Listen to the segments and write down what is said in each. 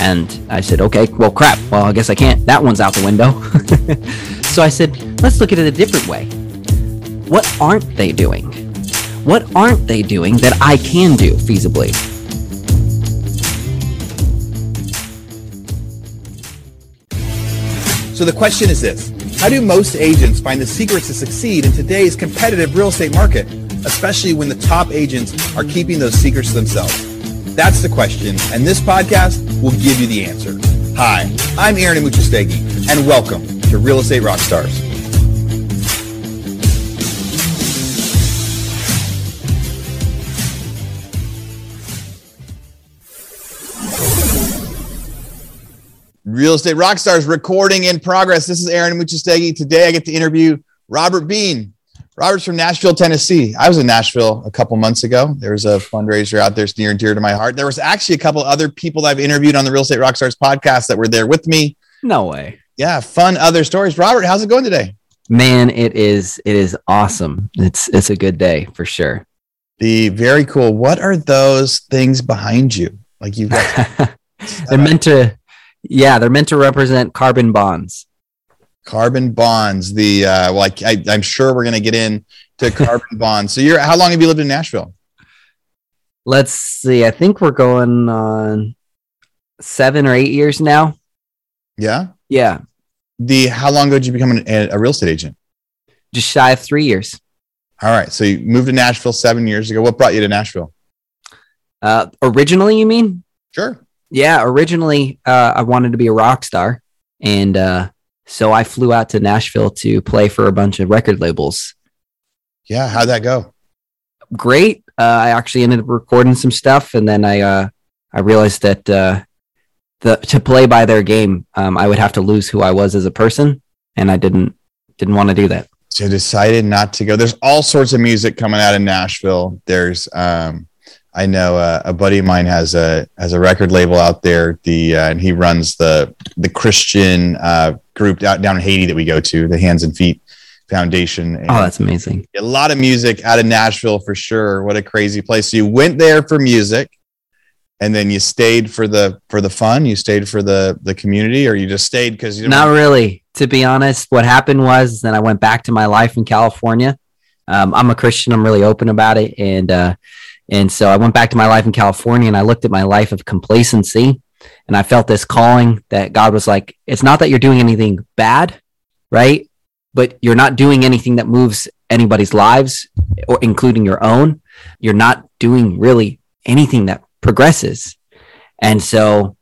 And I said, okay, well, crap. Well, I guess I can't. That one's out the window. so I said, let's look at it a different way. What aren't they doing? What aren't they doing that I can do feasibly? So the question is this How do most agents find the secrets to succeed in today's competitive real estate market, especially when the top agents are keeping those secrets to themselves? That's the question, and this podcast will give you the answer. Hi, I'm Aaron Amuchastegui, and welcome to Real Estate Rockstars. Real Estate Rockstars recording in progress. This is Aaron Amuchastegui. Today I get to interview Robert Bean. Robert's from Nashville, Tennessee. I was in Nashville a couple months ago. There was a fundraiser out there, it's near and dear to my heart. There was actually a couple other people that I've interviewed on the Real Estate Rockstars podcast that were there with me. No way. Yeah, fun other stories. Robert, how's it going today? Man, it is it is awesome. It's it's a good day for sure. The very cool. What are those things behind you? Like you've got they're meant to yeah, they're meant to represent carbon bonds. Carbon bonds. The uh, well, I, am sure we're going to get into carbon bonds. So, you're how long have you lived in Nashville? Let's see. I think we're going on seven or eight years now. Yeah. Yeah. The how long ago did you become an, a real estate agent? Just shy of three years. All right. So you moved to Nashville seven years ago. What brought you to Nashville? Uh, originally, you mean? Sure yeah, originally uh, I wanted to be a rock star, and uh, so I flew out to Nashville to play for a bunch of record labels. Yeah, how'd that go? Great. Uh, I actually ended up recording some stuff, and then I uh, I realized that uh, the to play by their game, um, I would have to lose who I was as a person, and I didn't didn't want to do that. So decided not to go. There's all sorts of music coming out of Nashville. There's um, I know uh, a buddy of mine has a has a record label out there. The uh, and he runs the the Christian uh, group out down in Haiti that we go to, the Hands and Feet Foundation. And oh, that's amazing! A lot of music out of Nashville for sure. What a crazy place! So you went there for music, and then you stayed for the for the fun. You stayed for the the community, or you just stayed because you not really. To be honest, what happened was then I went back to my life in California. Um, I'm a Christian. I'm really open about it, and uh, and so I went back to my life in California and I looked at my life of complacency and I felt this calling that God was like, it's not that you're doing anything bad, right? But you're not doing anything that moves anybody's lives or including your own. You're not doing really anything that progresses. And so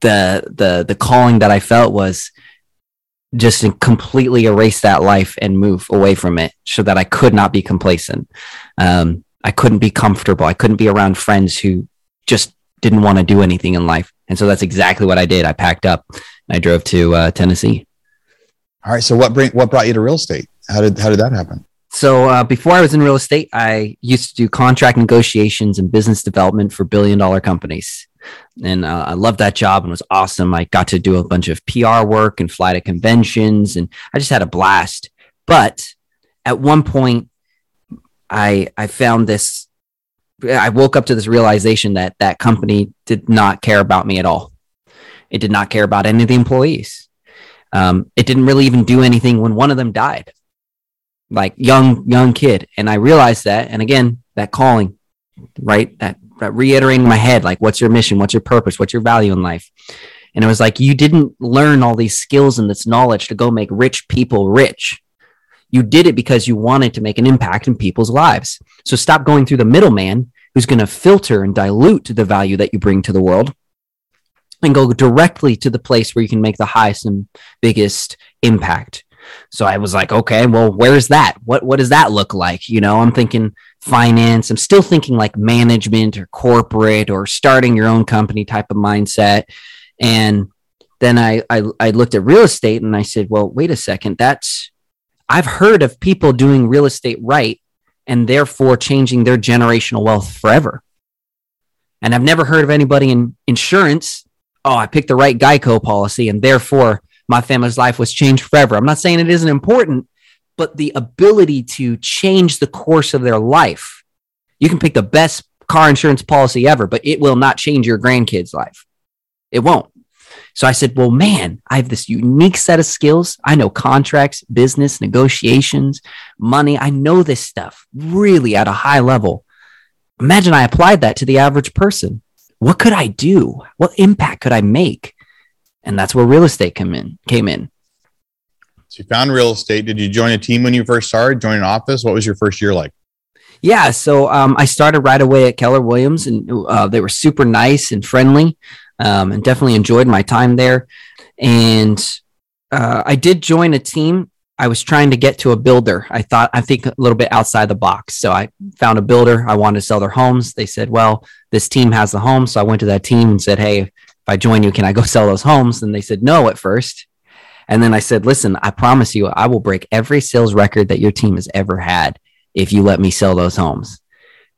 the the the calling that I felt was just to completely erase that life and move away from it so that I could not be complacent. Um, I couldn't be comfortable. I couldn't be around friends who just didn't want to do anything in life. And so that's exactly what I did. I packed up and I drove to uh, Tennessee. All right. So what bring what brought you to real estate? How did how did that happen? So uh, before I was in real estate, I used to do contract negotiations and business development for billion dollar companies, and uh, I loved that job and was awesome. I got to do a bunch of PR work and fly to conventions, and I just had a blast. But at one point, I I found this. I woke up to this realization that that company did not care about me at all. It did not care about any of the employees. Um, it didn't really even do anything when one of them died, like young young kid. And I realized that. And again, that calling, right? That, that reiterating my head, like, what's your mission? What's your purpose? What's your value in life? And it was like, you didn't learn all these skills and this knowledge to go make rich people rich. You did it because you wanted to make an impact in people's lives. So stop going through the middleman who's going to filter and dilute the value that you bring to the world and go directly to the place where you can make the highest and biggest impact. So I was like, okay, well, where's that? What what does that look like? You know, I'm thinking finance. I'm still thinking like management or corporate or starting your own company type of mindset. And then I, I I looked at real estate and I said, well, wait a second, that's I've heard of people doing real estate right and therefore changing their generational wealth forever. And I've never heard of anybody in insurance. Oh, I picked the right Geico policy and therefore my family's life was changed forever. I'm not saying it isn't important, but the ability to change the course of their life. You can pick the best car insurance policy ever, but it will not change your grandkids' life. It won't. So I said, well, man, I have this unique set of skills. I know contracts, business, negotiations, money. I know this stuff really at a high level. Imagine I applied that to the average person. What could I do? What impact could I make? And that's where real estate came in, came in. So you found real estate. Did you join a team when you first started? Join an office? What was your first year like? Yeah, so um, I started right away at Keller Williams, and uh, they were super nice and friendly, um, and definitely enjoyed my time there. And uh, I did join a team. I was trying to get to a builder. I thought I think a little bit outside the box. So I found a builder. I wanted to sell their homes. They said, "Well, this team has the home." So I went to that team and said, "Hey, if I join you, can I go sell those homes?" And they said no at first. And then I said, "Listen, I promise you, I will break every sales record that your team has ever had." if you let me sell those homes.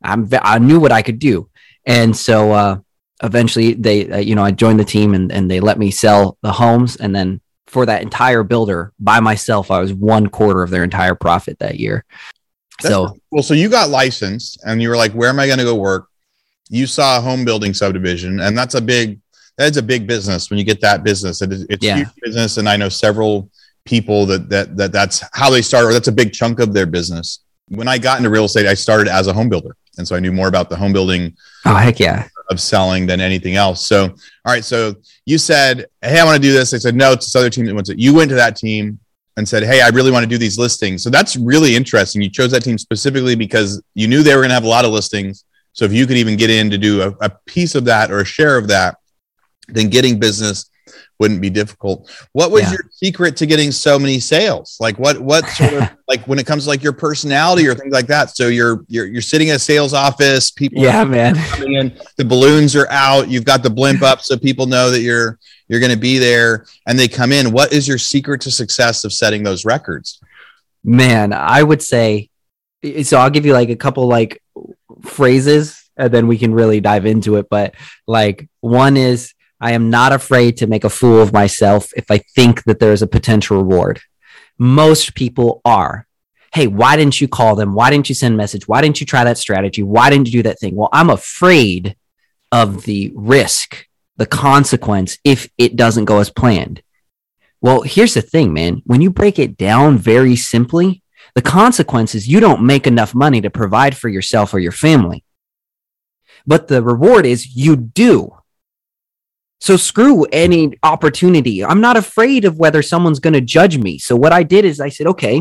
I'm, I knew what I could do. And so uh, eventually they, uh, you know, I joined the team and, and they let me sell the homes. And then for that entire builder by myself, I was one quarter of their entire profit that year. That's so, well, so you got licensed and you were like, where am I going to go work? You saw a home building subdivision and that's a big, that's a big business when you get that business. It is, it's yeah. huge business. And I know several people that, that, that that's how they start, or that's a big chunk of their business when I got into real estate, I started as a home builder. And so I knew more about the home building. Oh, heck yeah. Of selling than anything else. So, all right. So you said, Hey, I want to do this. I said, No, it's this other team that wants it. You went to that team and said, Hey, I really want to do these listings. So that's really interesting. You chose that team specifically because you knew they were going to have a lot of listings. So if you could even get in to do a, a piece of that or a share of that, then getting business wouldn't be difficult. What was yeah. your secret to getting so many sales? Like what what sort of like when it comes to like your personality or things like that. So you're you're you're sitting in a sales office, people yeah, man. coming in, the balloons are out, you've got the blimp up so people know that you're you're going to be there and they come in. What is your secret to success of setting those records? Man, I would say so I'll give you like a couple like phrases and then we can really dive into it, but like one is I am not afraid to make a fool of myself if I think that there is a potential reward. Most people are. Hey, why didn't you call them? Why didn't you send a message? Why didn't you try that strategy? Why didn't you do that thing? Well, I'm afraid of the risk, the consequence if it doesn't go as planned. Well, here's the thing, man. When you break it down very simply, the consequence is you don't make enough money to provide for yourself or your family. But the reward is you do. So screw any opportunity. I'm not afraid of whether someone's going to judge me. So what I did is I said, okay,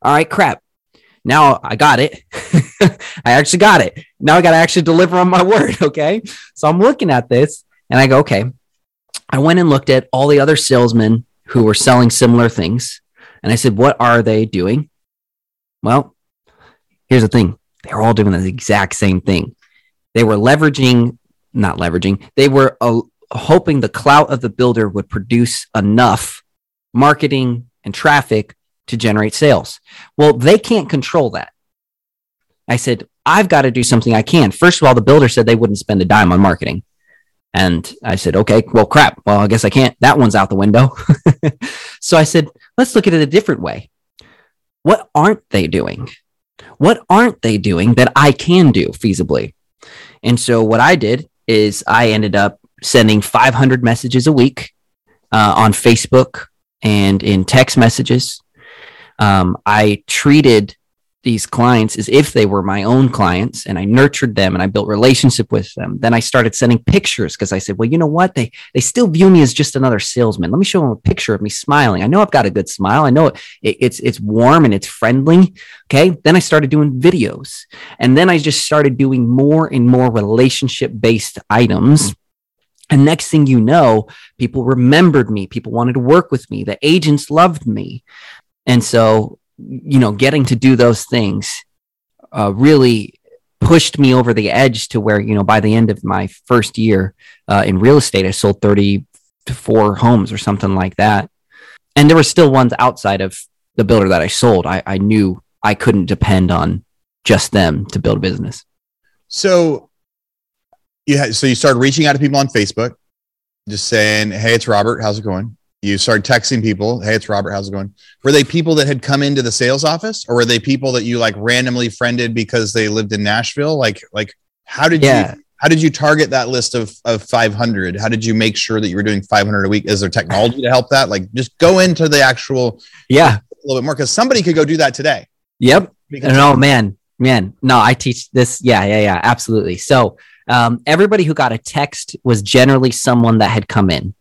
all right, crap. Now I got it. I actually got it. Now I got to actually deliver on my word. Okay. So I'm looking at this and I go, okay. I went and looked at all the other salesmen who were selling similar things. And I said, what are they doing? Well, here's the thing they're all doing the exact same thing. They were leveraging, not leveraging, they were uh, hoping the clout of the builder would produce enough marketing and traffic to generate sales. Well, they can't control that. I said, I've got to do something I can. First of all, the builder said they wouldn't spend a dime on marketing. And I said, okay, well, crap. Well, I guess I can't. That one's out the window. so I said, let's look at it a different way. What aren't they doing? What aren't they doing that I can do feasibly? And so what I did is I ended up sending 500 messages a week uh, on Facebook and in text messages. Um, I treated these clients as if they were my own clients and I nurtured them and I built relationship with them. Then I started sending pictures because I said, well, you know what? They they still view me as just another salesman. Let me show them a picture of me smiling. I know I've got a good smile. I know it, it, it's it's warm and it's friendly. Okay. Then I started doing videos and then I just started doing more and more relationship based items and next thing you know, people remembered me. People wanted to work with me. The agents loved me. And so, you know, getting to do those things uh, really pushed me over the edge to where, you know, by the end of my first year uh, in real estate, I sold 34 homes or something like that. And there were still ones outside of the builder that I sold. I, I knew I couldn't depend on just them to build a business. So you had, so you started reaching out to people on Facebook, just saying, "Hey, it's Robert. How's it going?" You started texting people, "Hey, it's Robert. How's it going?" Were they people that had come into the sales office, or were they people that you like randomly friended because they lived in Nashville? Like, like how did yeah. you how did you target that list of, of 500 how did you make sure that you were doing 500 a week is there technology to help that like just go into the actual yeah a little bit more because somebody could go do that today yep because no oh, man man no i teach this yeah yeah yeah absolutely so um, everybody who got a text was generally someone that had come in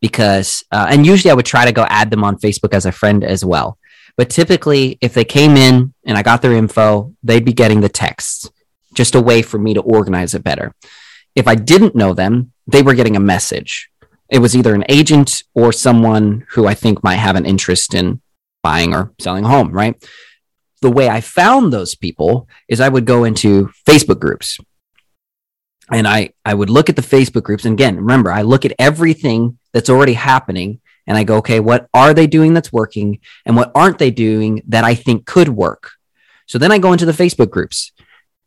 because uh, and usually i would try to go add them on facebook as a friend as well but typically if they came in and i got their info they'd be getting the texts just a way for me to organize it better. If I didn't know them, they were getting a message. It was either an agent or someone who I think might have an interest in buying or selling a home, right? The way I found those people is I would go into Facebook groups and I, I would look at the Facebook groups. And again, remember, I look at everything that's already happening and I go, okay, what are they doing that's working? And what aren't they doing that I think could work? So then I go into the Facebook groups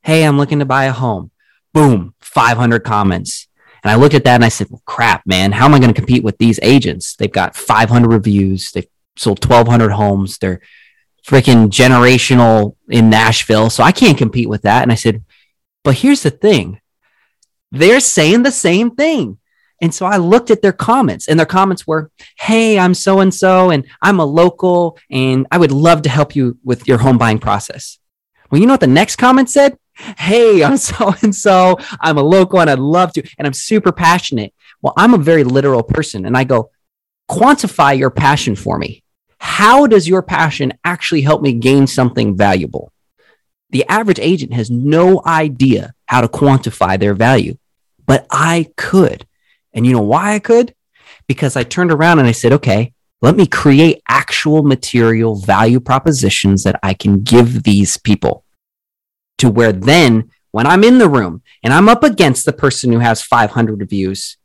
Hey, I'm looking to buy a home. Boom, 500 comments. And I looked at that and I said, well, crap, man, how am I going to compete with these agents? They've got 500 reviews. They've sold 1,200 homes. They're freaking generational in Nashville. So I can't compete with that. And I said, but here's the thing they're saying the same thing. And so I looked at their comments, and their comments were, Hey, I'm so and so, and I'm a local, and I would love to help you with your home buying process. Well, you know what the next comment said? Hey, I'm so and so. I'm a local and I'd love to. And I'm super passionate. Well, I'm a very literal person. And I go, quantify your passion for me. How does your passion actually help me gain something valuable? The average agent has no idea how to quantify their value, but I could. And you know why I could? Because I turned around and I said, okay, let me create actual material value propositions that I can give these people to where then when I'm in the room and I'm up against the person who has 500 reviews,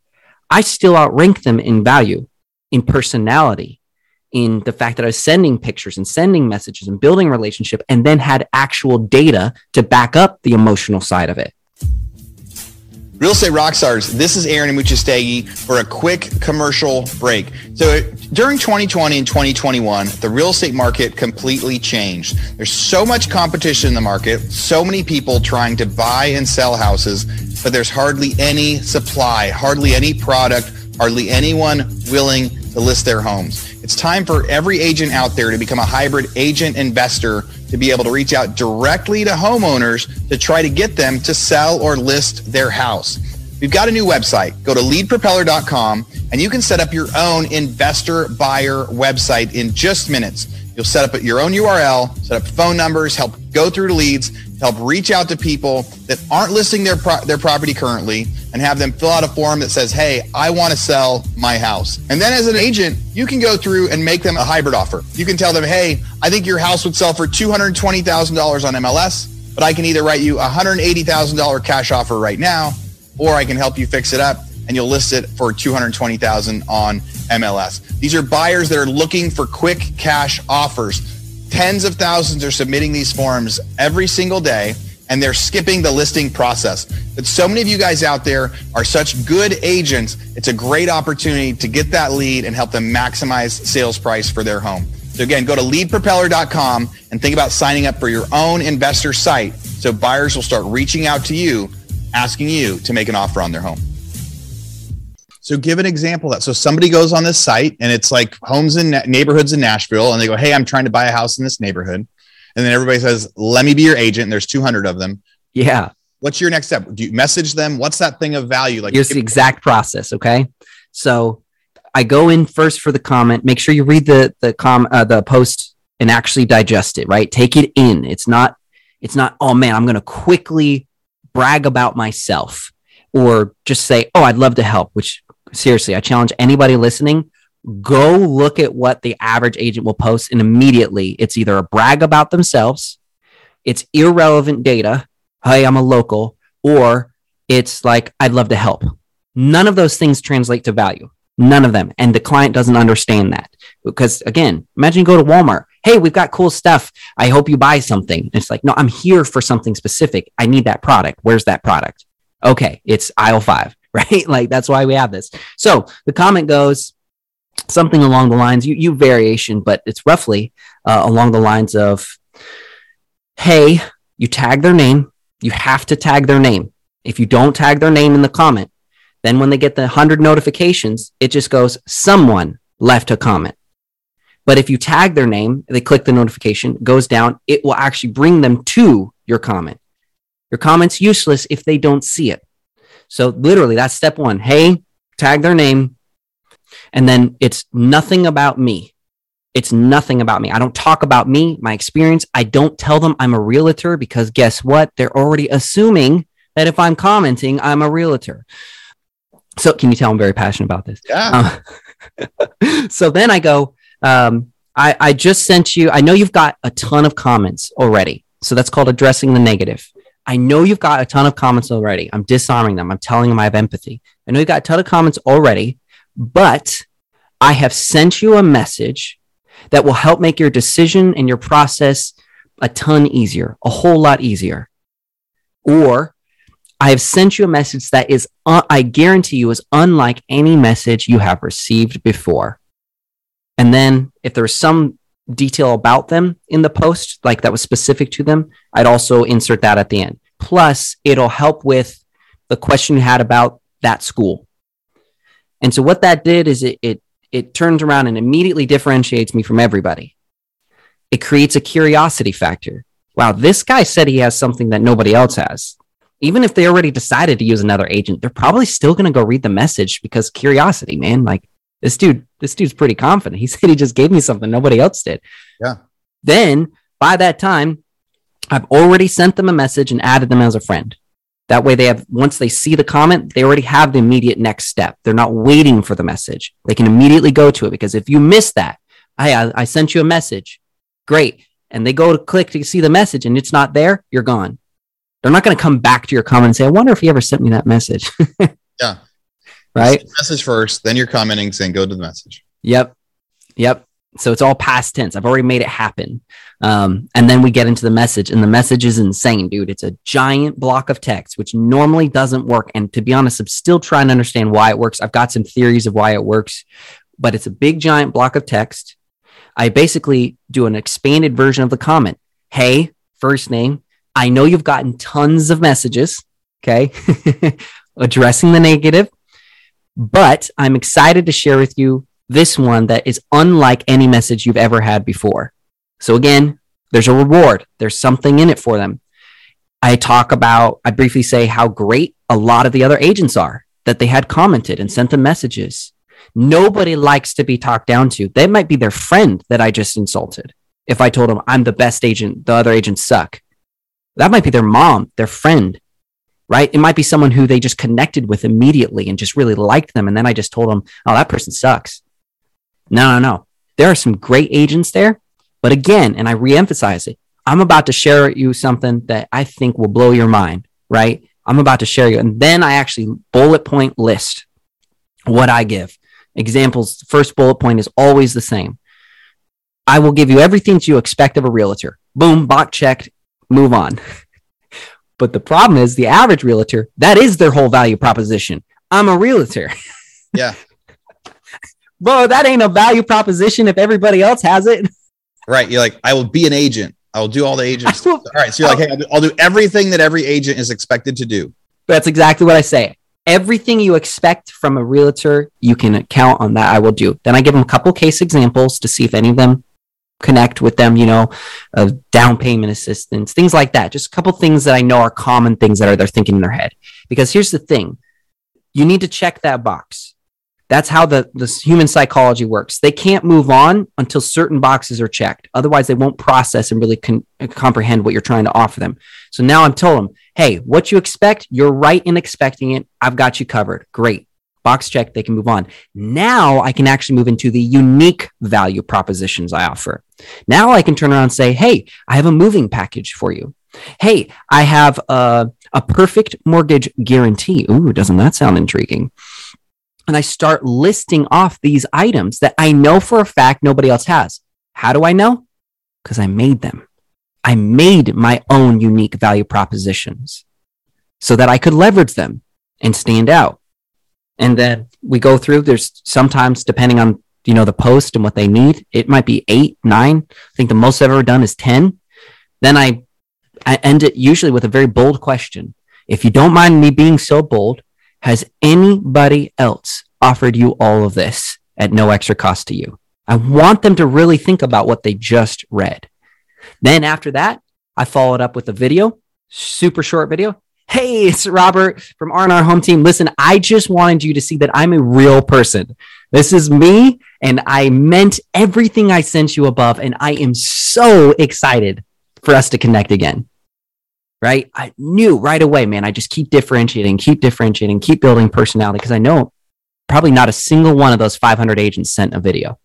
I still outrank them in value, in personality, in the fact that I was sending pictures and sending messages and building relationship and then had actual data to back up the emotional side of it. Real Estate Rockstars, this is Aaron Amuchastegui for a quick commercial break. So during 2020 and 2021, the real estate market completely changed. There's so much competition in the market, so many people trying to buy and sell houses, but there's hardly any supply, hardly any product, hardly anyone willing to list their homes. It's time for every agent out there to become a hybrid agent investor to be able to reach out directly to homeowners to try to get them to sell or list their house. We've got a new website. Go to leadpropeller.com and you can set up your own investor buyer website in just minutes. You'll set up your own URL, set up phone numbers, help go through leads, help reach out to people that aren't listing their pro- their property currently and have them fill out a form that says, "Hey, I want to sell my house." And then as an agent, you can go through and make them a hybrid offer. You can tell them, "Hey, I think your house would sell for $220,000 on MLS, but I can either write you a $180,000 cash offer right now, or I can help you fix it up and you'll list it for 220,000 on MLS." These are buyers that are looking for quick cash offers Tens of thousands are submitting these forms every single day and they're skipping the listing process. But so many of you guys out there are such good agents. It's a great opportunity to get that lead and help them maximize sales price for their home. So again, go to leadpropeller.com and think about signing up for your own investor site so buyers will start reaching out to you, asking you to make an offer on their home. So give an example of that. So somebody goes on this site and it's like homes in neighborhoods in Nashville and they go, Hey, I'm trying to buy a house in this neighborhood. And then everybody says, let me be your agent. And there's 200 of them. Yeah. What's your next step? Do you message them? What's that thing of value? Like here's the exact process. Okay. So I go in first for the comment, make sure you read the, the com uh, the post and actually digest it, right? Take it in. It's not, it's not, oh man, I'm going to quickly brag about myself or just say, oh, I'd love to help, which seriously, I challenge anybody listening go look at what the average agent will post and immediately it's either a brag about themselves it's irrelevant data hey i'm a local or it's like i'd love to help. None of those things translate to value. None of them. And the client doesn't understand that. Because again imagine you go to walmart. Hey we've got cool stuff. I hope you buy something. It's like no i'm here for something specific. I need that product. Where's that product? Okay it's aisle five right? Like that's why we have this. So the comment goes something along the lines, you, you variation, but it's roughly uh, along the lines of, hey, you tag their name. You have to tag their name. If you don't tag their name in the comment, then when they get the 100 notifications, it just goes, someone left a comment. But if you tag their name, they click the notification, goes down, it will actually bring them to your comment. Your comment's useless if they don't see it. So literally, that's step one. Hey, tag their name. And then it's nothing about me. It's nothing about me. I don't talk about me, my experience. I don't tell them I'm a realtor because guess what? They're already assuming that if I'm commenting, I'm a realtor. So, can you tell I'm very passionate about this? Yeah. Um, so then I go, um, I, I just sent you, I know you've got a ton of comments already. So that's called addressing the negative. I know you've got a ton of comments already. I'm disarming them. I'm telling them I have empathy. I know you've got a ton of comments already, but I have sent you a message that will help make your decision and your process a ton easier, a whole lot easier. Or I have sent you a message that is, uh, I guarantee you, is unlike any message you have received before. And then if there's some detail about them in the post, like that was specific to them, I'd also insert that at the end. Plus, it'll help with the question you had about that school. And so what that did is it, it, it turns around and immediately differentiates me from everybody. It creates a curiosity factor. Wow, this guy said he has something that nobody else has. Even if they already decided to use another agent, they're probably still going to go read the message because curiosity, man. Like this dude, this dude's pretty confident. He said he just gave me something nobody else did. Yeah. Then by that time, I've already sent them a message and added them as a friend. That way, they have once they see the comment, they already have the immediate next step. They're not waiting for the message. They can immediately go to it because if you miss that, hey, I, I sent you a message, great, and they go to click to see the message and it's not there, you're gone. They're not going to come back to your comment and say, "I wonder if he ever sent me that message." yeah, right. Message first, then you're commenting saying, "Go to the message." Yep, yep. So it's all past tense. I've already made it happen. Um, and then we get into the message, and the message is insane, dude. It's a giant block of text, which normally doesn't work. And to be honest, I'm still trying to understand why it works. I've got some theories of why it works, but it's a big, giant block of text. I basically do an expanded version of the comment. Hey, first name. I know you've gotten tons of messages, okay, addressing the negative, but I'm excited to share with you this one that is unlike any message you've ever had before. So again, there's a reward. There's something in it for them. I talk about, I briefly say how great a lot of the other agents are that they had commented and sent them messages. Nobody likes to be talked down to. They might be their friend that I just insulted. If I told them I'm the best agent, the other agents suck. That might be their mom, their friend, right? It might be someone who they just connected with immediately and just really liked them. And then I just told them, oh, that person sucks. No, no, no. There are some great agents there. But again, and I reemphasize it, I'm about to share you something that I think will blow your mind, right? I'm about to share you. And then I actually bullet point list what I give. Examples, first bullet point is always the same. I will give you everything you expect of a realtor. Boom, box checked, move on. but the problem is the average realtor, that is their whole value proposition. I'm a realtor. Yeah. Bro, that ain't a value proposition if everybody else has it. Right. You're like, I will be an agent. I will do all the agents. will- all right. So you're like, hey, I'll do, I'll do everything that every agent is expected to do. That's exactly what I say. Everything you expect from a realtor, you can count on that. I will do. Then I give them a couple case examples to see if any of them connect with them, you know, uh, down payment assistance, things like that. Just a couple things that I know are common things that are they're thinking in their head. Because here's the thing you need to check that box. That's how the, the human psychology works. They can't move on until certain boxes are checked. Otherwise, they won't process and really con- comprehend what you're trying to offer them. So now I'm telling them, hey, what you expect, you're right in expecting it. I've got you covered. Great. Box check, they can move on. Now I can actually move into the unique value propositions I offer. Now I can turn around and say, hey, I have a moving package for you. Hey, I have a, a perfect mortgage guarantee. Ooh, doesn't that sound intriguing? and I start listing off these items that I know for a fact nobody else has. How do I know? Because I made them. I made my own unique value propositions so that I could leverage them and stand out. And then we go through, there's sometimes depending on, you know, the post and what they need, it might be eight, nine. I think the most I've ever done is 10. Then I, I end it usually with a very bold question. if you don't mind me being so bold, has anybody else offered you all of this at no extra cost to you? I want them to really think about what they just read. Then after that, I followed up with a video, super short video. Hey, it's Robert from R&R Home Team. Listen, I just wanted you to see that I'm a real person. This is me, and I meant everything I sent you above, and I am so excited for us to connect again. Right? I knew right away, man. I just keep differentiating, keep differentiating, keep building personality because I know probably not a single one of those 500 agents sent a video.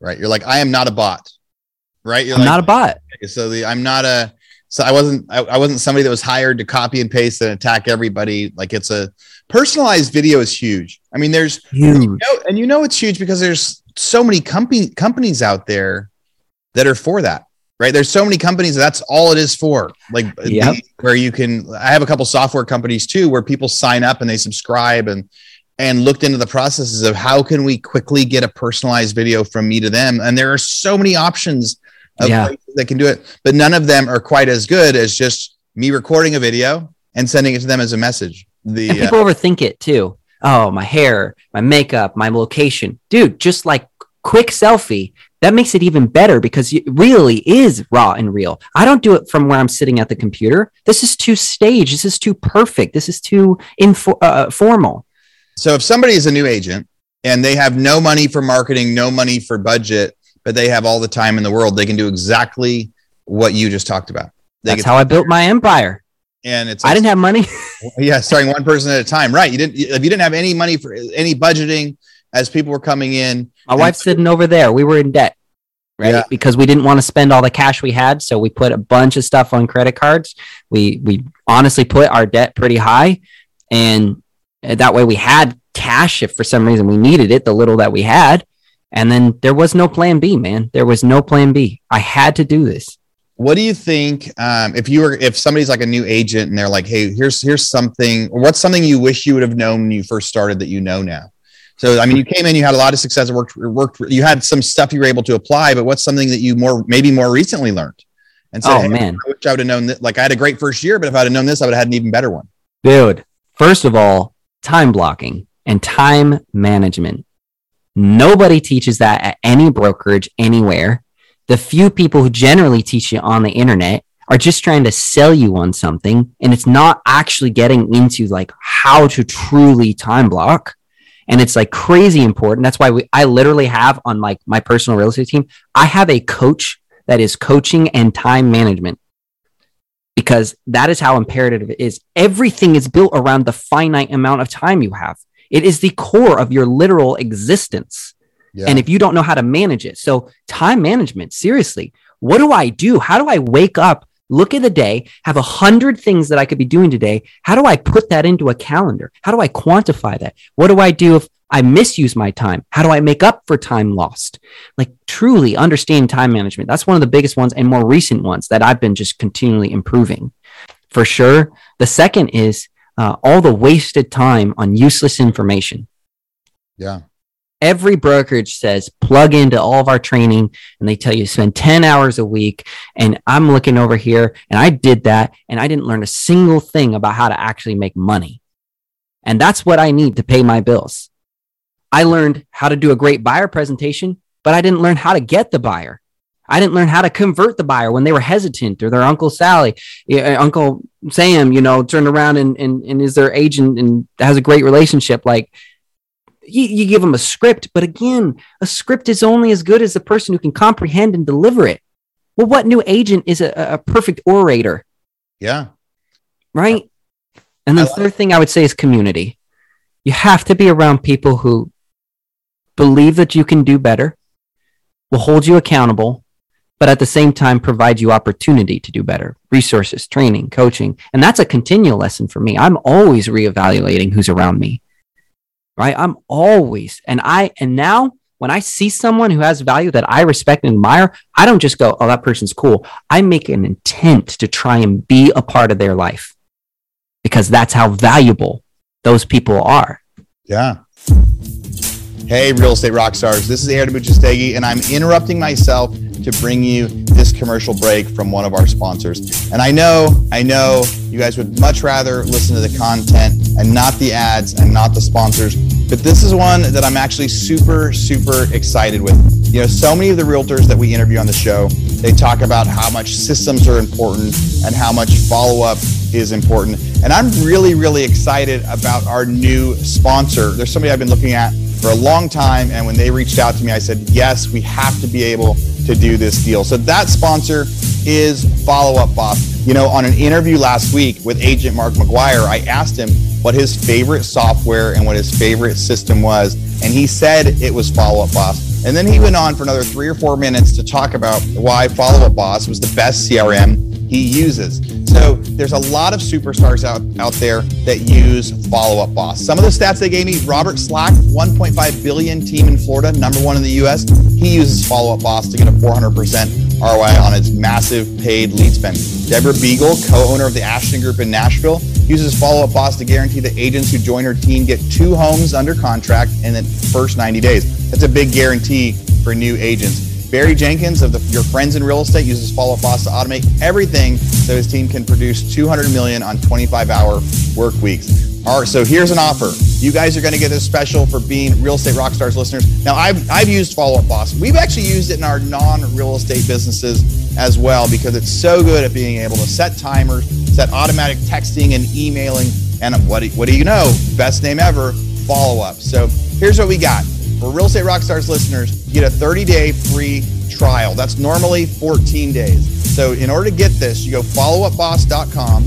Right. You're like, I am not a bot. Right. You're I'm like, not a bot. So the I'm not a so I wasn't I, I wasn't somebody that was hired to copy and paste and attack everybody. Like it's a personalized video is huge. I mean, there's Huge. you know, and you know it's huge because there's so many company companies out there that are for that. Right. There's so many companies that's all it is for. Like uh, Yep. the- where you can I have a couple software companies too where people sign up and they subscribe and and looked into the processes of how can we quickly get a personalized video from me to them. And there are so many options of Yeah. places that can do it, but none of them are quite as good as just me recording a video and sending it to them as a message. The And uh, people overthink it too. Oh, my hair, my makeup, my location. Dude, just like quick selfie, that makes it even better because it really is raw and real. I don't do it from where I'm sitting at the computer. This is too staged. This is too perfect. This is too info- uh, formal. So if somebody is a new agent and they have no money for marketing, no money for budget, but they have all the time in the world, they can do exactly what you just talked about. They That's how I built my empire. and it's I didn't have money. yeah, starting one person at a time. Right. You didn't if you didn't have any money for any budgeting as people were coming in. My wife's sitting over there. We were in debt, right? Yeah. Because we didn't want to spend all the cash we had, so we put a bunch of stuff on credit cards. We we honestly put our debt pretty high, and that way we had cash if for some reason we needed it, the little that we had. And then there was no plan B, man. There was no plan B. I had to do this. What do you think um, if you were if somebody's like a new agent and they're like, hey, here's here's something, or what's something you wish you would have known when you first started that you know now? So I mean, you came in, you had a lot of success, it worked, it worked, you had some stuff you were able to apply, but what's something that you more maybe more recently learned? And said, Oh, hey, man. I wish I would have known that. Like I had a great first year, but if I'd have known this, I would have had an even better one. Dude, first of all, time blocking and time management. Nobody teaches that at any brokerage anywhere. The few people who generally teach you on the internet are just trying to sell you on something and it's not actually getting into like how to truly time block. And it's like crazy important. That's why we, I literally have on my, my personal real estate team, I have a coach that is coaching and time management because that is how imperative it is. Everything is built around the finite amount of time you have. It is the core of your literal existence. Yeah. And if you don't know how to manage it, so time management, seriously, what do I do? How do I wake up, look at the day, have a hundred things that I could be doing today? How do I put that into a calendar? How do I quantify that? What do I do if I misuse my time? How do I make up for time lost? Like truly understanding time management. That's one of the biggest ones and more recent ones that I've been just continually improving for sure. The second is uh, all the wasted time on useless information. Yeah. every brokerage says plug into all of our training and they tell you spend 10 hours a week and i'm looking over here and i did that and i didn't learn a single thing about how to actually make money. And that's what i need to pay my bills. I learned how to do a great buyer presentation but i didn't learn how to get the buyer i didn't learn how to convert the buyer when they were hesitant or their uncle sally uh, uncle sam you know turned around and, and, and is their agent and has a great relationship like you, you give them a script, but again, a script is only as good as the person who can comprehend and deliver it. Well, what new agent is a, a perfect orator, Yeah. right? And the like- third thing I would say is community. You have to be around people who believe that you can do better, will hold you accountable, but at the same time provide you opportunity to do better resources, training, coaching. And that's a continual lesson for me. I'm always reevaluating who's around me right? I'm always, and I, and now when I see someone who has value that I respect and admire, I don't just go, oh, that person's cool. I make an intent to try and be a part of their life because that's how valuable those people are. Yeah. Hey, real estate rock stars. This is Aaron Amuchastegui, and I'm interrupting myself to bring you this commercial break from one of our sponsors. And I know, I know you guys would much rather listen to the content and not the ads and not the sponsors, but this is one that I'm actually super, super excited with. You know, so many of the realtors that we interview on the show, they talk about how much systems are important and how much follow up is important. And I'm really, really excited about our new sponsor. There's somebody I've been looking at for a long time. And when they reached out to me, I said, yes, we have to be able to do this deal. So that sponsor is Follow Up Boss. You know, on an interview last week with agent Mark McGuire, I asked him what his favorite software and what his favorite system was. And he said it was Follow Up Boss. And then he went on for another three or four minutes to talk about why Follow Up Boss was the best CRM he uses. So there's a lot of superstars out, out there that use Follow Up Boss. Some of the stats they gave me Robert Slack, 1.5 billion team in Florida, number one in the US. He uses Follow Up Boss to get a 400% ROI on his massive paid lead spend. Deborah Beagle, co owner of the Ashton Group in Nashville, uses Follow Up Boss to guarantee that agents who join her team get two homes under contract in the first 90 days. That's a big guarantee for new agents. Barry Jenkins of the, your friends in real estate uses Follow Boss to automate everything so his team can produce 200 million on 25 hour work weeks. All right, so here's an offer. You guys are going to get this special for being Real Estate rock stars listeners. Now, I've, I've used Follow Up Boss. We've actually used it in our non real estate businesses as well because it's so good at being able to set timers, set automatic texting and emailing. And what do, what do you know? Best name ever, follow up. So here's what we got. For Real Estate Rockstars listeners, you get a 30 day free trial. That's normally 14 days. So in order to get this, you go followupboss.com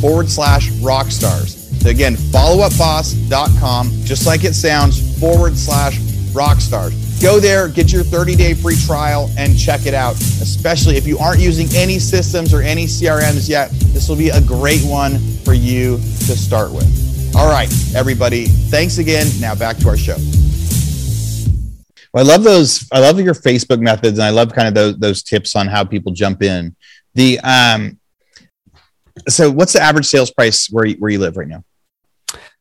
forward slash rockstars. So again, followupboss.com, just like it sounds, forward slash rockstars. Go there, get your 30 day free trial, and check it out. Especially if you aren't using any systems or any CRMs yet, this will be a great one for you to start with. All right, everybody, thanks again. Now back to our show. Well, I love those. I love your Facebook methods, and I love kind of those those tips on how people jump in. The um, so what's the average sales price where you, where you live right now?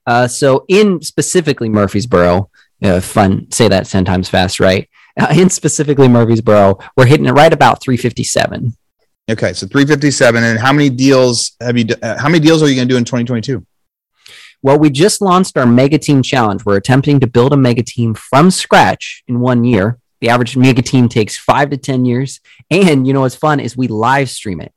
Uh, so in specifically Murfreesboro, uh, fun say that ten times fast, right? Uh, in specifically Murfreesboro, we're hitting it right about three fifty seven. Okay, so three fifty seven, and how many deals have you? Uh, how many deals are you going to do in twenty twenty two? Well, we just launched our Mega Team Challenge. We're attempting to build a mega team from scratch in one year. The average mega team takes five to 10 years. And you know what's fun is we live stream it.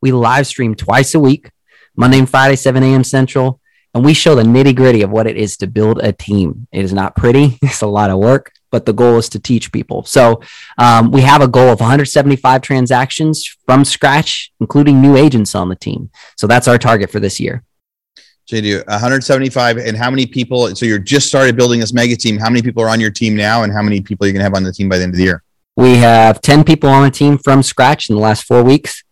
We live stream twice a week, Monday and Friday, 7 a.m. Central. And we show the nitty gritty of what it is to build a team. It is not pretty, it's a lot of work, but the goal is to teach people. So um, we have a goal of 175 transactions from scratch, including new agents on the team. So that's our target for this year. JD, 175. And how many people? So you're just started building this mega team. How many people are on your team now, and how many people are you going to have on the team by the end of the year? We have 10 people on the team from scratch in the last four weeks.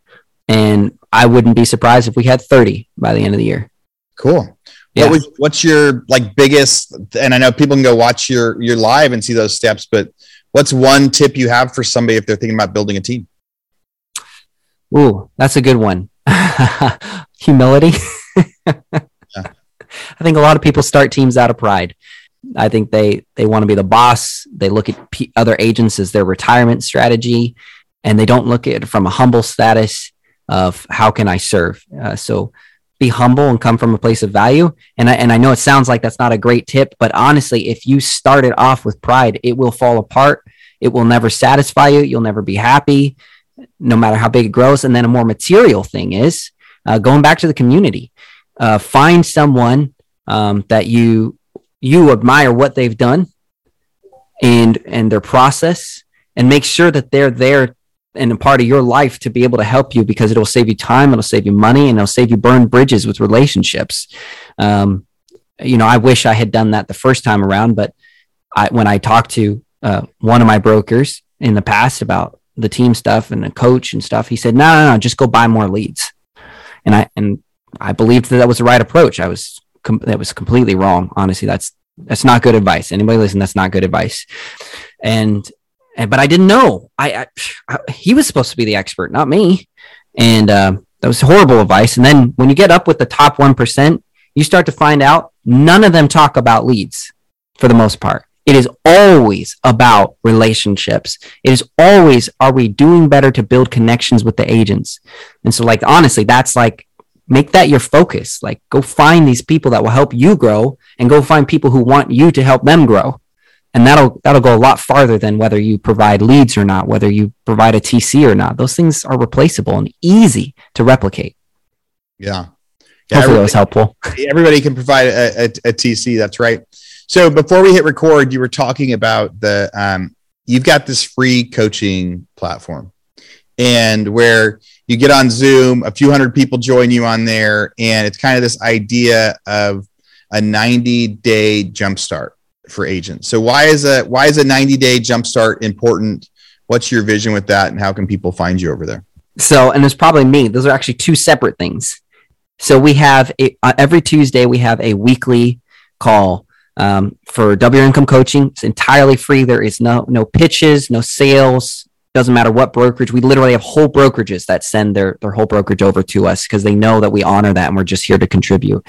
And I wouldn't be surprised if we had 30 by the end of the year. Cool. Yeah. What was, what's your like biggest? And I know people can go watch your your live and see those steps, but what's one tip you have for somebody if they're thinking about building a team? Ooh, that's a good one. Humility. I think a lot of people start teams out of pride. I think they they want to be the boss. They look at p- other agents as their retirement strategy, and they don't look at it from a humble status of how can I serve. Uh, so be humble and come from a place of value. And I, and I know it sounds like that's not a great tip, but honestly, if you start it off with pride, it will fall apart. It will never satisfy you. You'll never be happy, no matter how big it grows. And then a more material thing is uh, going back to the community uh, find someone um, that you you admire what they've done and and their process and make sure that they're there and a part of your life to be able to help you because it'll save you time it'll save you money and it'll save you burn bridges with relationships um, you know i wish i had done that the first time around but I, when i talked to uh, one of my brokers in the past about the team stuff and the coach and stuff he said no no no just go buy more leads and i and I believed that that was the right approach. I was com- that was completely wrong. Honestly, that's that's not good advice. Anybody listen? That's not good advice. And, and but I didn't know. I, I, I, he was supposed to be the expert, not me. And uh, that was horrible advice. And then when you get up with the top one percent, you start to find out none of them talk about leads for the most part. It is always about relationships. It is always, are we doing better to build connections with the agents? And so, like, honestly, that's like, make that your focus. Like, go find these people that will help you grow and go find people who want you to help them grow. And that'll, that'll go a lot farther than whether you provide leads or not, whether you provide a TC or not. Those things are replaceable and easy to replicate. Yeah. yeah Hopefully that was helpful. Everybody can provide a, a, a TC. That's right. So before we hit record, you were talking about the um, you've got this free coaching platform, and where you get on Zoom, a few hundred people join you on there, and it's kind of this idea of a 90 day jumpstart for agents. So why is a why is a 90 day jumpstart important? What's your vision with that, and how can people find you over there? So, and it's probably me. Those are actually two separate things. So we have a, uh, every Tuesday we have a weekly call um, for W income coaching. It's entirely free. There is no no pitches, no sales. Doesn't matter what brokerage. We literally have whole brokerages that send their their whole brokerage over to us because they know that we honor that and we're just here to contribute.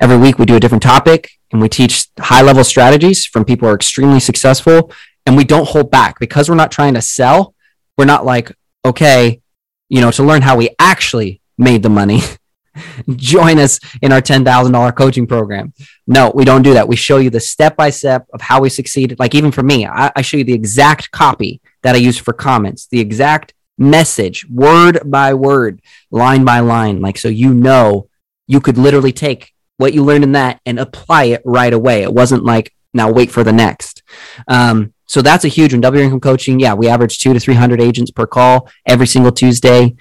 Every week we do a different topic and we teach high level strategies from people who are extremely successful and we don't hold back because we're not trying to sell. We're not like okay, you know, to learn how we actually made the money. join us in our $10,000 coaching program. No, we don't do that. We show you the step by step of how we succeeded. Like even for me, I, I, show you the exact copy that I use for comments, the exact message, word by word, line by line. Like, so you know, you could literally take what you learned in that and apply it right away. It wasn't like, now wait for the next. Um, so that's a huge one. W income coaching. Yeah, we average two to 300 agents per call every single Tuesday.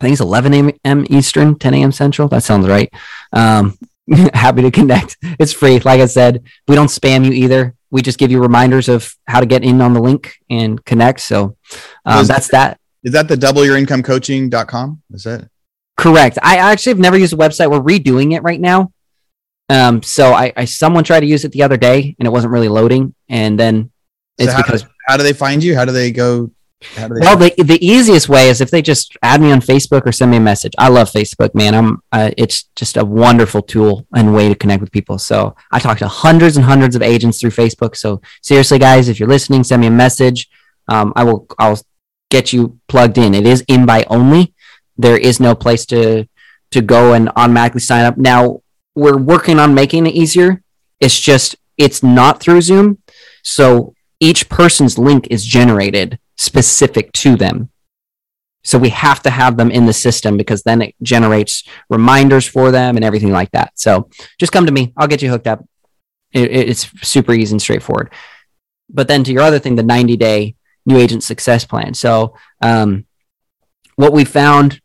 I think it's 11 a.m. Eastern, 10 a.m. Central. That sounds right. Um, happy to connect. It's free. Like I said, we don't spam you either. We just give you reminders of how to get in on the link and connect. So um, that's that. Is that the doubleyourincome.coaching.com? Is that correct? I actually have never used the website. We're redoing it right now. Um, so I, I someone tried to use it the other day and it wasn't really loading. And then it's so how because do, how do they find you? How do they go well, the, the easiest way is if they just add me on Facebook or send me a message. I love Facebook, man. I'm uh, it's just a wonderful tool and way to connect with people. So I talk to hundreds and hundreds of agents through Facebook. So seriously, guys, if you're listening, send me a message. Um, I will I'll get you plugged in. It is invite only. There is no place to to go and automatically sign up. Now we're working on making it easier. It's just it's not through Zoom. So each person's link is generated specific to them. So we have to have them in the system because then it generates reminders for them and everything like that. So just come to me. I'll get you hooked up. It, it's super easy and straightforward. But then to your other thing, the 90 day new agent success plan. So um, what we found,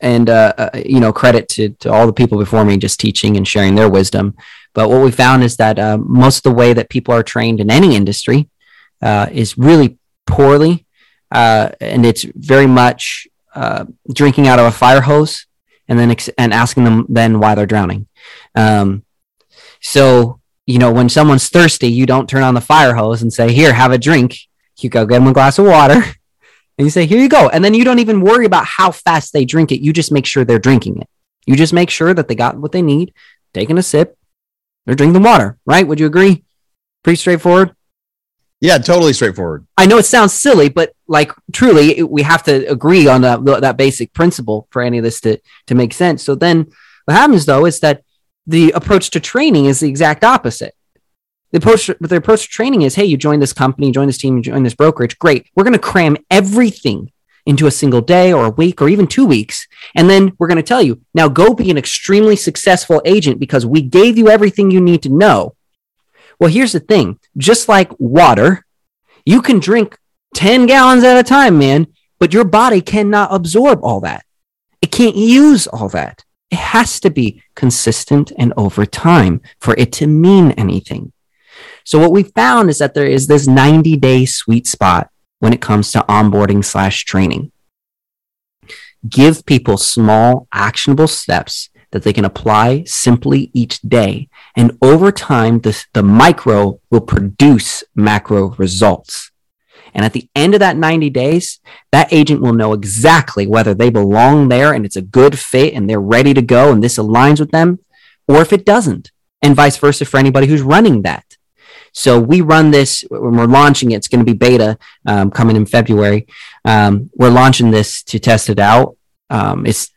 and uh, uh, you know, credit to, to all the people before me just teaching and sharing their wisdom. But what we found is that uh, most of the way that people are trained in any industry uh, is really poorly, uh, and it's very much uh, drinking out of a fire hose, and then ex- and asking them then why they're drowning. Um, so you know when someone's thirsty, you don't turn on the fire hose and say, "Here, have a drink." You go get them a glass of water. And you say, here you go. And then you don't even worry about how fast they drink it. You just make sure they're drinking it. You just make sure that they got what they need, taking a sip, they're drinking water, right? Would you agree? Pretty straightforward. Yeah, totally straightforward. I know it sounds silly, but like truly, we have to agree on that, that basic principle for any of this to, to make sense. So then what happens though is that the approach to training is the exact opposite. The approach, the approach to training is, hey, you join this company, join this team, join this brokerage. Great. We're going to cram everything into a single day or a week or even two weeks. And then we're going to tell you, now go be an extremely successful agent because we gave you everything you need to know well, here's the thing just like water, you can drink 10 gallons at a time, man, but your body cannot absorb all that. It can't use all that. It has to be consistent and over time for it to mean anything. So, what we found is that there is this 90 day sweet spot when it comes to onboarding slash training. Give people small, actionable steps that they can apply simply each day and over time, the, the micro will produce macro results. And at the end of that 90 days, that agent will know exactly whether they belong there and it's a good fit and they're ready to go and this aligns with them, or if it doesn't, and vice versa for anybody who's running that. So we run this when we're launching it. It's going to be beta um, coming in February. Um, we're launching this to test it out. Um, it's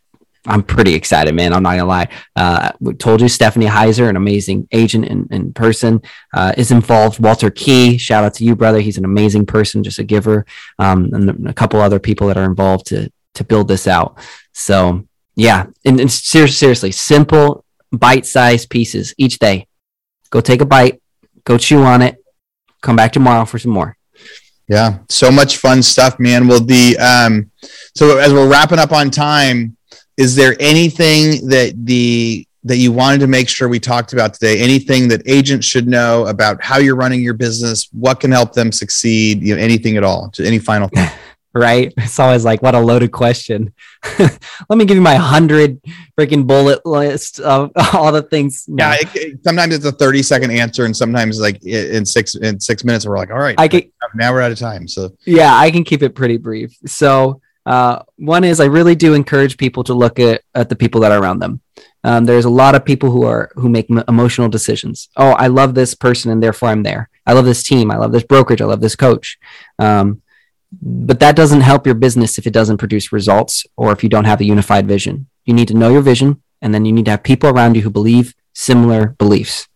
I'm pretty excited, man. I'm not gonna lie. Uh, we told you Stephanie Heiser, an amazing agent in person, uh, is involved. Walter Key, shout out to you, brother. He's an amazing person, just a giver, um, and a couple other people that are involved to to build this out. So yeah, and, and ser- seriously, simple bite-sized pieces each day. Go take a bite, go chew on it, come back tomorrow for some more. Yeah, so much fun stuff, man. Well, the um, so as we're wrapping up on time is there anything that the that you wanted to make sure we talked about today? Anything that agents should know about how you're running your business? What can help them succeed? You know anything at all? Any final thing right? It's always like what a loaded question. Let me give you my 100 freaking bullet list of all the things. Yeah it, it, sometimes it's a 30 second answer and sometimes like in six in six minutes we're like all right i can now we're out of time so. Yeah i can keep it pretty brief. So uh, one is I really do encourage people to look at, at the people that are around them. Um, there's a lot of people who are who make m- emotional decisions. Oh, I love this person and therefore I'm there. I love this team. I love this brokerage. I love this coach. Um, but that doesn't help your business if it doesn't produce results or if you don't have a unified vision. You need to know your vision and then you need to have people around you who believe similar beliefs.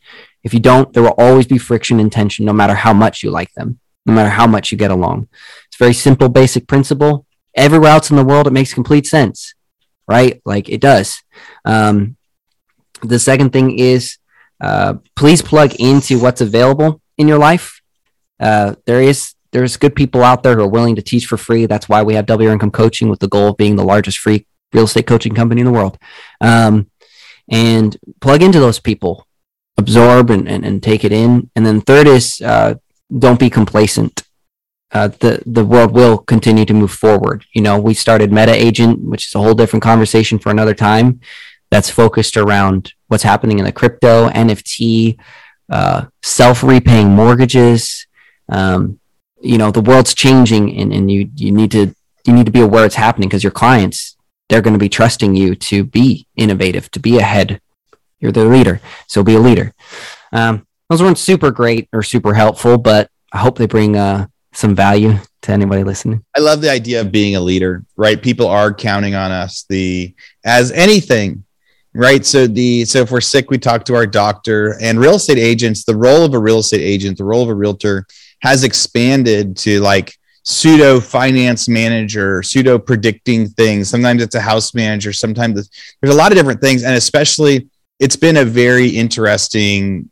If you don't, there will always be friction and tension no matter how much you like them, no matter how much you get along. It's a very simple, basic principle everywhere else in the world, it makes complete sense, right? Like it does. Um, the second thing is uh, please plug into what's available in your life. Uh, there is there's good people out there who are willing to teach for free. That's why we have W Income Coaching with the goal of being the largest free real estate coaching company in the world. Um, and plug into those people, absorb and, and, and take it in. And then third is uh, don't be complacent uh, the the world will continue to move forward. You know, we started Meta Agent, which is a whole different conversation for another time. That's focused around what's happening in the crypto, NFT, uh, self repaying mortgages. Um, you know, the world's changing, and, and you you need to you need to be aware it's happening because your clients they're going to be trusting you to be innovative, to be ahead. You're the leader, so be a leader. Um, those weren't super great or super helpful, but I hope they bring uh, some value to anybody listening. I love the idea of being a leader, right? People are counting on us the as anything, right? So the so if we're sick, we talk to our doctor and real estate agents, the role of a real estate agent, the role of a realtor has expanded to like pseudo finance manager, pseudo predicting things. Sometimes it's a house manager, sometimes there's a lot of different things and especially it's been a very interesting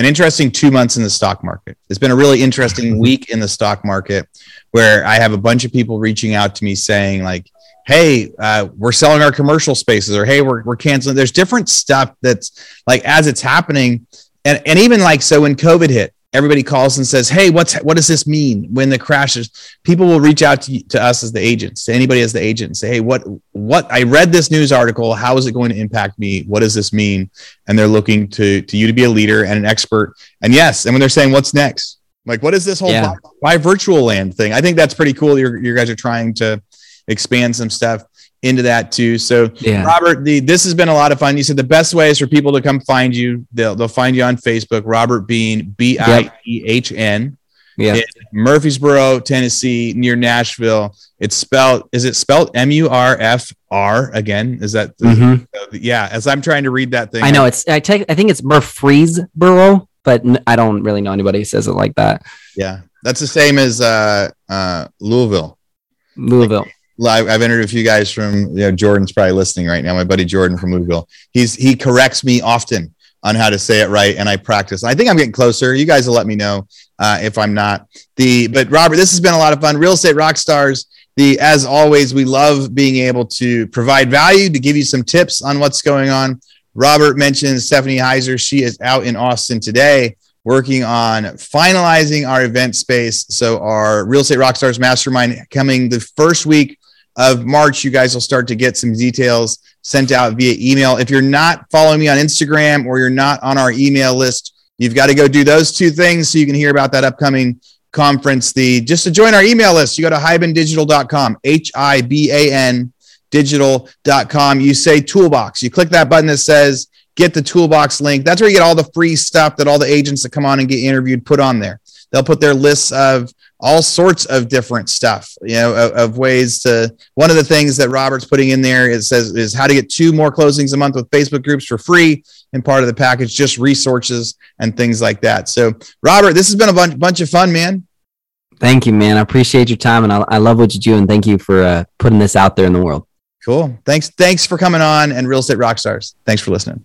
an interesting two months in the stock market. It's been a really interesting week in the stock market where I have a bunch of people reaching out to me saying, like, hey, uh, we're selling our commercial spaces, or hey, we're, we're canceling. There's different stuff that's like as it's happening. And, and even like, so when COVID hit, everybody calls and says, "Hey, what's what does this mean when the crashes?" People will reach out to, to us as the agents, to anybody as the agent, and say, "Hey, what what I read this news article. How is it going to impact me? What does this mean?" And they're looking to to you to be a leader and an expert. And yes, and when they're saying, "What's next?" Like, what is this whole yeah. why virtual land thing? I think that's pretty cool. You you guys are trying to expand some stuff into that too. So, yeah. Robert, the, this has been a lot of fun. You said the best way is for people to come find you. They'll, they'll find you on Facebook, Robert Biehn, B I E H N. Yeah. Murfreesboro, Tennessee, near Nashville. It's spelled, is it spelled M U R F R again? Is that, mm-hmm. yeah. As I'm trying to read that thing, I know it's, I take, I think it's Murfreesboro, but I don't really know anybody who says it like that. Yeah. That's the same as uh, uh, Louisville. Louisville. Like, I've, I've interviewed a few guys from you know Jordan's probably listening right now. My buddy Jordan from Louisville. He's he corrects me often on how to say it right, and I practice. I think I'm getting closer. You guys will let me know uh, if I'm not. The but Robert, this has been a lot of fun. Real estate rock stars. The as always, we love being able to provide value to give you some tips on what's going on. Robert mentioned Stephanie Heiser. She is out in Austin today working on finalizing our event space. So our Real Estate Rockstars Mastermind coming the first week of March, you guys will start to get some details sent out via email. If you're not following me on Instagram or you're not on our email list, you've got to go do those two things so you can hear about that upcoming conference. The just to join our email list, you go to hibandigital.com, H I B A N digital.com. You say toolbox. You click that button that says get the toolbox link. That's where you get all the free stuff that all the agents that come on and get interviewed put on there. They'll put their lists of all sorts of different stuff, you know, of, of, ways to. One of the things that Robert's putting in there is says is how to get two more closings a month with Facebook groups for free, and part of the package just resources and things like that. So, Robert, this has been a bunch, bunch of fun, man. Thank you, man. I appreciate your time, and I, I love what you do, and thank you for uh, putting this out there in the world. Cool. Thanks. Thanks for coming on, and Real Estate Rockstars. Thanks for listening.